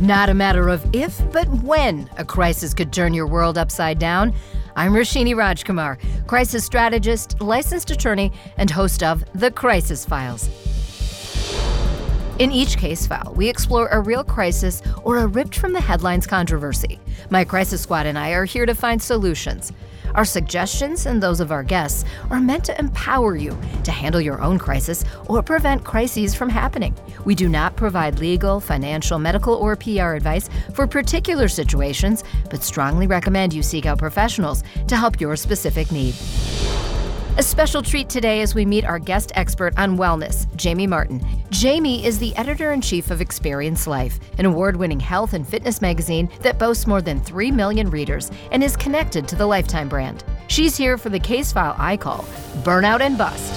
Not a matter of if, but when a crisis could turn your world upside down. I'm Roshini Rajkumar, crisis strategist, licensed attorney, and host of The Crisis Files. In each case file, we explore a real crisis or a ripped from the headlines controversy. My crisis squad and I are here to find solutions. Our suggestions and those of our guests are meant to empower you to handle your own crisis or prevent crises from happening. We do not provide legal, financial, medical, or PR advice for particular situations, but strongly recommend you seek out professionals to help your specific need. A special treat today as we meet our guest expert on wellness, Jamie Martin. Jamie is the editor in chief of Experience Life, an award winning health and fitness magazine that boasts more than 3 million readers and is connected to the Lifetime brand. She's here for the case file I call Burnout and Bust.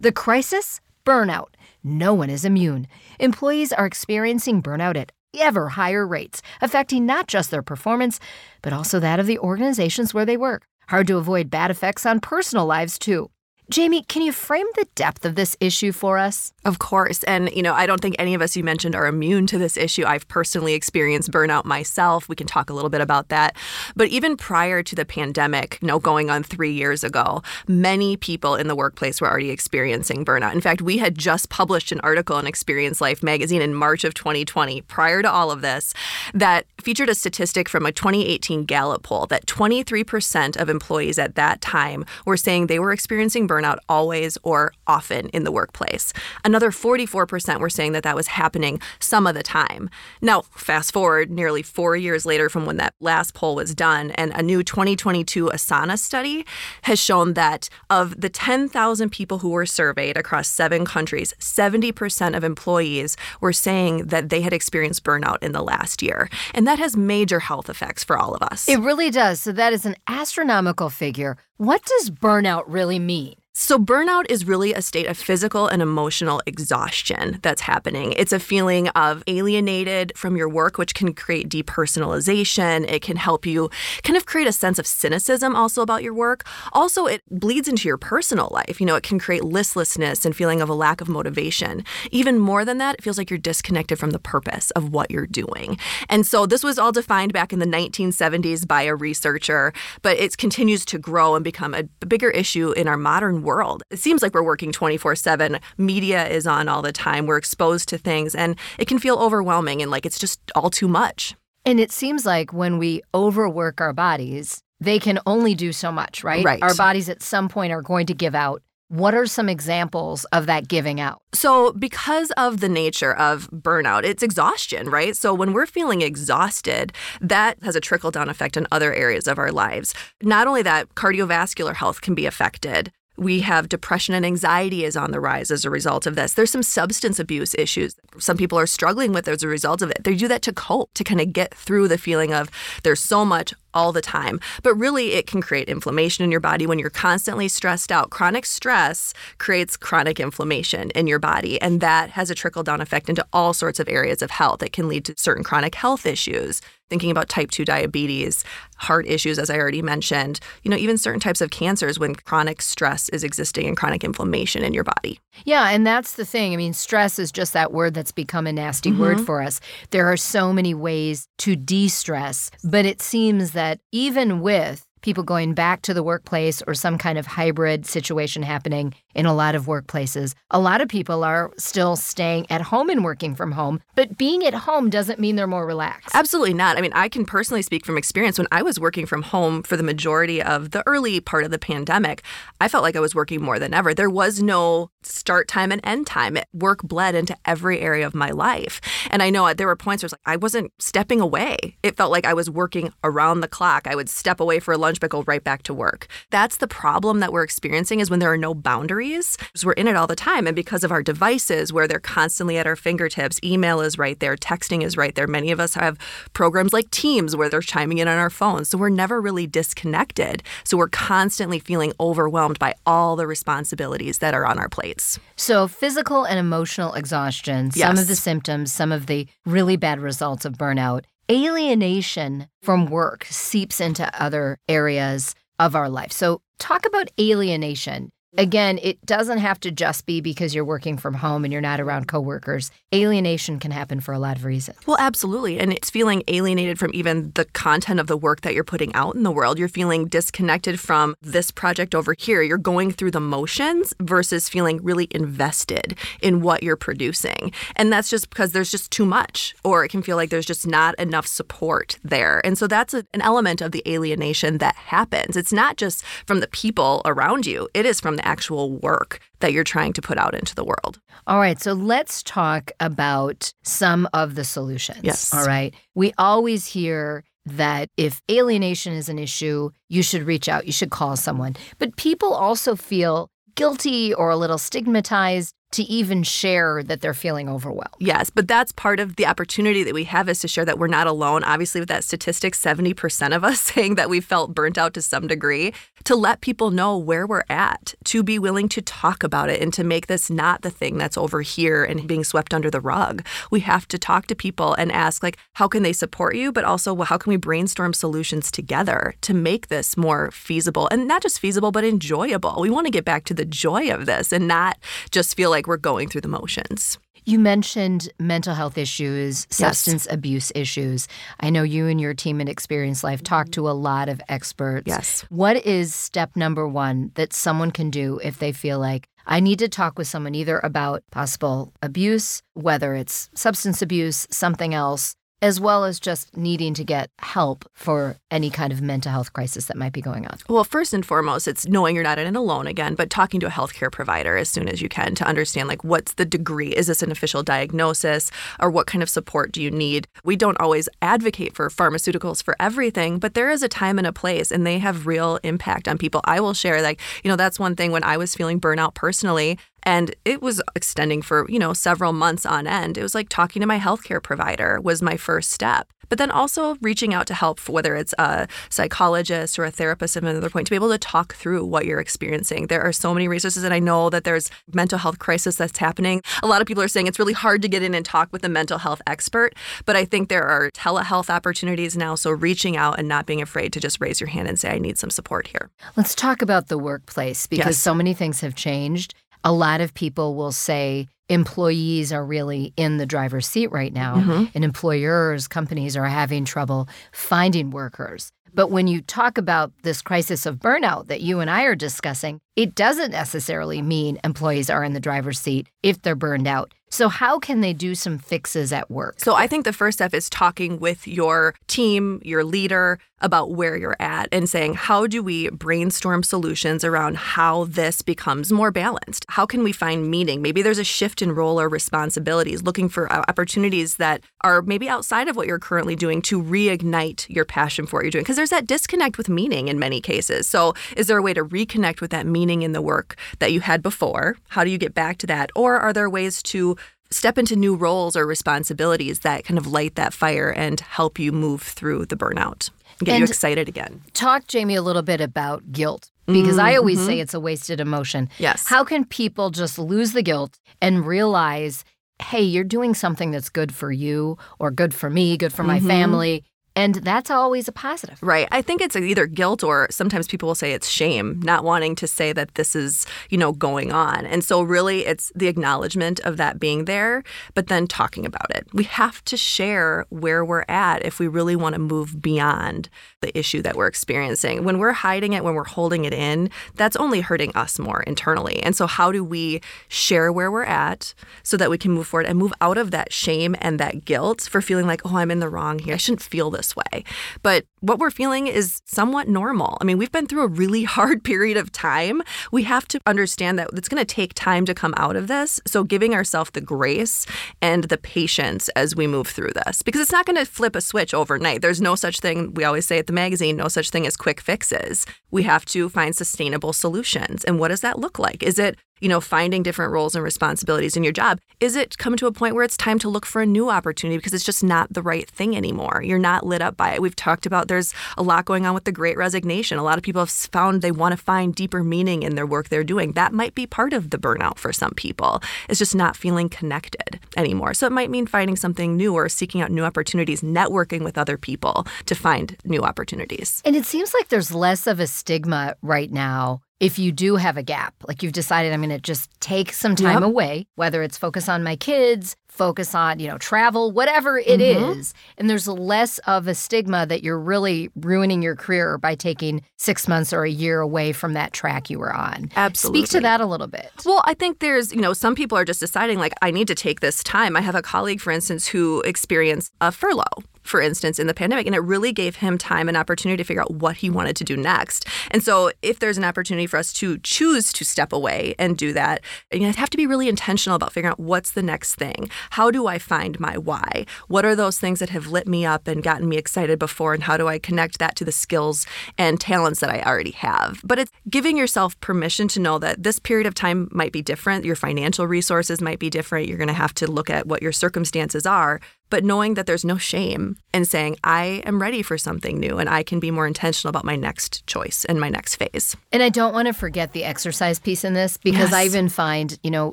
The crisis? Burnout. No one is immune. Employees are experiencing burnout at ever higher rates, affecting not just their performance, but also that of the organizations where they work. Hard to avoid bad effects on personal lives, too. Jamie, can you frame the depth of this issue for us? Of course. And, you know, I don't think any of us you mentioned are immune to this issue. I've personally experienced burnout myself. We can talk a little bit about that. But even prior to the pandemic, you know, going on three years ago, many people in the workplace were already experiencing burnout. In fact, we had just published an article in Experience Life magazine in March of 2020, prior to all of this, that featured a statistic from a 2018 Gallup poll that 23% of employees at that time were saying they were experiencing burnout always or often in the workplace. Another 44% were saying that that was happening some of the time. Now, fast forward nearly four years later from when that last poll was done, and a new 2022 Asana study has shown that of the 10,000 people who were surveyed across seven countries, 70% of employees were saying that they had experienced burnout in the last year. And that has major health effects for all of us. It really does. So, that is an astronomical figure. What does burnout really mean? So, burnout is really a state of physical and emotional exhaustion that's happening. It's a feeling of alienated from your work, which can create depersonalization. It can help you kind of create a sense of cynicism also about your work. Also, it bleeds into your personal life. You know, it can create listlessness and feeling of a lack of motivation. Even more than that, it feels like you're disconnected from the purpose of what you're doing. And so, this was all defined back in the 1970s by a researcher, but it continues to grow and become a bigger issue in our modern world. It seems like we're working 24 7. Media is on all the time. We're exposed to things, and it can feel overwhelming and like it's just all too much. And it seems like when we overwork our bodies, they can only do so much, right? Right. Our bodies at some point are going to give out. What are some examples of that giving out? So, because of the nature of burnout, it's exhaustion, right? So, when we're feeling exhausted, that has a trickle down effect in other areas of our lives. Not only that, cardiovascular health can be affected. We have depression and anxiety is on the rise as a result of this. There's some substance abuse issues some people are struggling with as a result of it. They do that to cope, to kind of get through the feeling of there's so much all the time. But really, it can create inflammation in your body when you're constantly stressed out. Chronic stress creates chronic inflammation in your body, and that has a trickle down effect into all sorts of areas of health. It can lead to certain chronic health issues, thinking about type 2 diabetes, heart issues, as I already mentioned, you know, even certain types of cancers when chronic stress is existing and chronic inflammation in your body. Yeah, and that's the thing. I mean, stress is just that word that's become a nasty Mm-hmm. word for us. There are so many ways to de stress, but it seems that even with people going back to the workplace or some kind of hybrid situation happening in a lot of workplaces, a lot of people are still staying at home and working from home. But being at home doesn't mean they're more relaxed. Absolutely not. I mean, I can personally speak from experience. When I was working from home for the majority of the early part of the pandemic, I felt like I was working more than ever. There was no start time and end time. Work bled into every area of my life. And I know there were points where it's like I wasn't stepping away. It felt like I was working around the clock. I would step away for a lunch but go right back to work. That's the problem that we're experiencing is when there are no boundaries. Because we're in it all the time. And because of our devices where they're constantly at our fingertips, email is right there, texting is right there. Many of us have programs like Teams where they're chiming in on our phones. So we're never really disconnected. So we're constantly feeling overwhelmed by all the responsibilities that are on our plates. So, physical and emotional exhaustion, some Yes. of the symptoms, some of the really bad results of burnout. Alienation from work seeps into other areas of our life. So, talk about alienation. Mm-hmm. Again, it doesn't have to just be because you're working from home and you're not around coworkers. Alienation can happen for a lot of reasons. Well, absolutely. And it's feeling alienated from even the content of the work that you're putting out in the world. You're feeling disconnected from this project over here. You're going through the motions versus feeling really invested in what you're producing. And that's just because there's just too much, or it can feel like there's just not enough support there. And so that's a, an element of the alienation that happens. It's not just from the people around you, it is from the actual work that you're trying to put out into the world. All right, so let's talk about some of the solutions. Yes. All right. We always hear that if alienation is an issue, you should reach out, you should call someone. But people also feel guilty or a little stigmatized to even share that they're feeling overwhelmed. Yes, but that's part of the opportunity that we have is to share that we're not alone. Obviously, with that statistic, 70% of us saying that we felt burnt out to some degree, to let people know where we're at, to be willing to talk about it and to make this not the thing that's over here and being swept under the rug. We have to talk to people and ask, like, how can they support you? But also, well, how can we brainstorm solutions together to make this more feasible and not just feasible, but enjoyable? We want to get back to the joy of this and not just feel like we're going through the motions. You mentioned mental health issues, substance yes. abuse issues. I know you and your team at Experience Life talk to a lot of experts. Yes. What is step number one that someone can do if they feel like I need to talk with someone either about possible abuse, whether it's substance abuse, something else, as well as just needing to get help for any kind of mental health crisis that might be going on? Well, first and foremost, it's knowing you're not in it alone again, but talking to a healthcare provider as soon as you can to understand like what's the degree? Is this an official diagnosis or what kind of support do you need? We don't always advocate for pharmaceuticals for everything, but there is a time and a place and they have real impact on people. I will share like, you know, that's one thing when I was feeling burnout personally, and it was extending for, you know, several months on end. It was like talking to my healthcare provider was my first step. But then also reaching out to help, whether it's a psychologist or a therapist at another point, to be able to talk through what you're experiencing. There are so many resources, and I know that there's mental health crisis that's happening. A lot of people are saying it's really hard to get in and talk with a mental health expert, but I think there are telehealth opportunities now. So reaching out and not being afraid to just raise your hand and say, I need some support here. Let's talk about the workplace because yes. so many things have changed a lot of people will say employees are really in the driver's seat right now, mm-hmm. and employers, companies are having trouble finding workers. But when you talk about this crisis of burnout that you and I are discussing, it doesn't necessarily mean employees are in the driver's seat if they're burned out. So, how can they do some fixes at work? So, I think the first step is talking with your team, your leader about where you're at and saying, how do we brainstorm solutions around how this becomes more balanced? How can we find meaning? Maybe there's a shift in role or responsibilities, looking for uh, opportunities that are maybe outside of what you're currently doing to reignite your passion for what you're doing. Because there's that disconnect with meaning in many cases. So, is there a way to reconnect with that meaning in the work that you had before? How do you get back to that? Or are there ways to step into new roles or responsibilities that kind of light that fire and help you move through the burnout and get and you excited again. Talk, Jamie, a little bit about guilt because mm-hmm. I always mm-hmm. say it's a wasted emotion. Yes. How can people just lose the guilt and realize, hey, you're doing something that's good for you or good for me, good for my mm-hmm. family, and that's always a positive. Right. I think it's either guilt or sometimes people will say it's shame, not wanting to say that this is, you know, going on. And so really it's the acknowledgement of that being there, but then talking about it. We have to share where we're at if we really want to move beyond the issue that we're experiencing. When we're hiding it, when we're holding it in, that's only hurting us more internally. And so how do we share where we're at so that we can move forward and move out of that shame and that guilt for feeling like, "Oh, I'm in the wrong here. I shouldn't feel this this way. But what we're feeling is somewhat normal. I mean, we've been through a really hard period of time. We have to understand that it's going to take time to come out of this. So, giving ourselves the grace and the patience as we move through this, because it's not going to flip a switch overnight. There's no such thing, we always say at the magazine, no such thing as quick fixes. We have to find sustainable solutions. And what does that look like? Is it you know, finding different roles and responsibilities in your job? Is it come to a point where it's time to look for a new opportunity because it's just not the right thing anymore? You're not lit up by it. We've talked about there's a lot going on with the great resignation. A lot of people have found they want to find deeper meaning in their work they're doing. That might be part of the burnout for some people. It's just not feeling connected anymore. So it might mean finding something new or seeking out new opportunities, networking with other people to find new opportunities. And it seems like there's less of a stigma right now if you do have a gap, like you've decided I'm going to just take some time Yep. away, whether it's focus on my kids, focus on, you know, travel, whatever it Mhm. is, and there's less of a stigma that you're really ruining your career by taking 6 months or a year away from that track you were on. Absolutely. Speak to that a little bit. Well, I think there's, you know, some people are just deciding, like, I need to take this time. I have a colleague, for instance, who experienced a furlough, for instance, in the pandemic, and it really gave him time and opportunity to figure out what he wanted to do next. And so, if there's an opportunity for us to choose to step away and do that, you have to be really intentional about figuring out what's the next thing. How do I find my why? What are those things that have lit me up and gotten me excited before? And how do I connect that to the skills and talents that I already have? But it's giving yourself permission to know that this period of time might be different. Your financial resources might be different. You're going to have to look at what your circumstances are. But knowing that there's no shame in saying, I am ready for something new and I can be more intentional about my next choice and my next phase. And I don't want to forget the exercise piece in this because I even find, you know,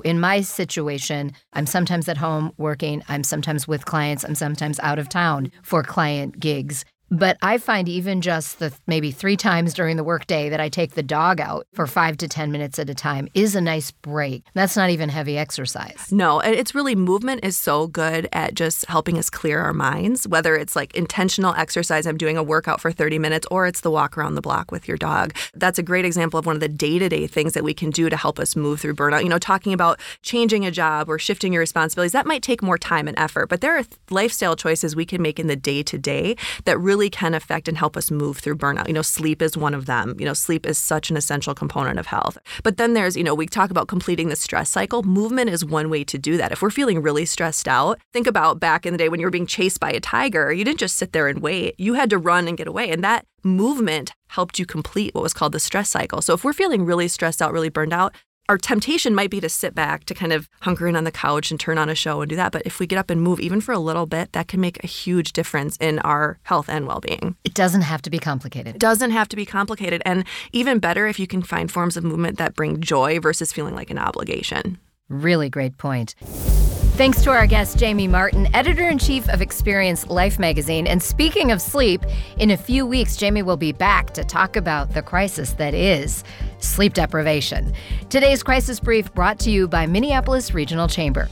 in my situation, I'm sometimes at home working, I'm sometimes with clients, I'm sometimes out of town for client gigs. But I find even just the maybe three times during the workday that I take the dog out for five to 10 minutes at a time is a nice break. That's not even heavy exercise. No, it's really movement is so good at just helping us clear our minds, whether it's like intentional exercise, I'm doing a workout for 30 minutes, or it's the walk around the block with your dog. That's a great example of one of the day to day things that we can do to help us move through burnout. You know, talking about changing a job or shifting your responsibilities, that might take more time and effort, but there are lifestyle choices we can make in the day to day that really can affect and help us move through burnout. You know, sleep is one of them. You know, sleep is such an essential component of health. But then there's, you know, we talk about completing the stress cycle. Movement is one way to do that. If we're feeling really stressed out, think about back in the day when you were being chased by a tiger, you didn't just sit there and wait. You had to run and get away. And that movement helped you complete what was called the stress cycle. So if we're feeling really stressed out, really burned out, our temptation might be to sit back, to kind of hunker in on the couch and turn on a show and do that. But if we get up and move even for a little bit, that can make a huge difference in our health and well being. It doesn't have to be complicated. It doesn't have to be complicated. And even better if you can find forms of movement that bring joy versus feeling like an obligation. Really great point. Thanks to our guest, Jamie Martin, editor in chief of Experience Life magazine. And speaking of sleep, in a few weeks, Jamie will be back to talk about the crisis that is sleep deprivation. Today's Crisis Brief brought to you by Minneapolis Regional Chamber.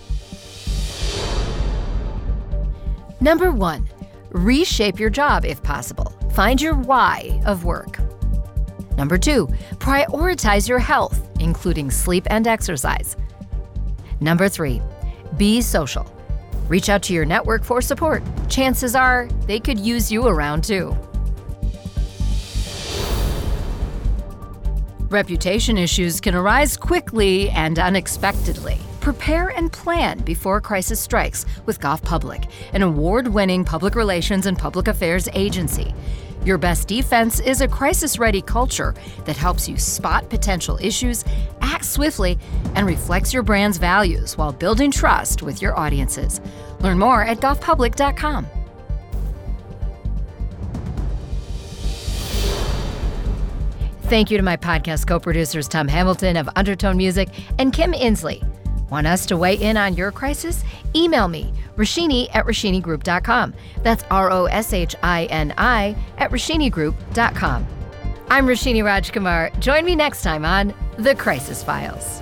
Number one, reshape your job if possible. Find your why of work. Number two, prioritize your health, including sleep and exercise. Number three, be social. Reach out to your network for support. Chances are they could use you around too. Reputation issues can arise quickly and unexpectedly. Prepare and plan before a crisis strikes with Goff Public, an award winning public relations and public affairs agency. Your best defense is a crisis ready culture that helps you spot potential issues, act swiftly, and reflects your brand's values while building trust with your audiences. Learn more at goffpublic.com. Thank you to my podcast co producers Tom Hamilton of Undertone Music and Kim Inslee. Want us to weigh in on your crisis? Email me, Roshini at RoshiniGroup.com. That's R O S H I N I at RoshiniGroup.com. I'm Roshini Rajkumar. Join me next time on The Crisis Files.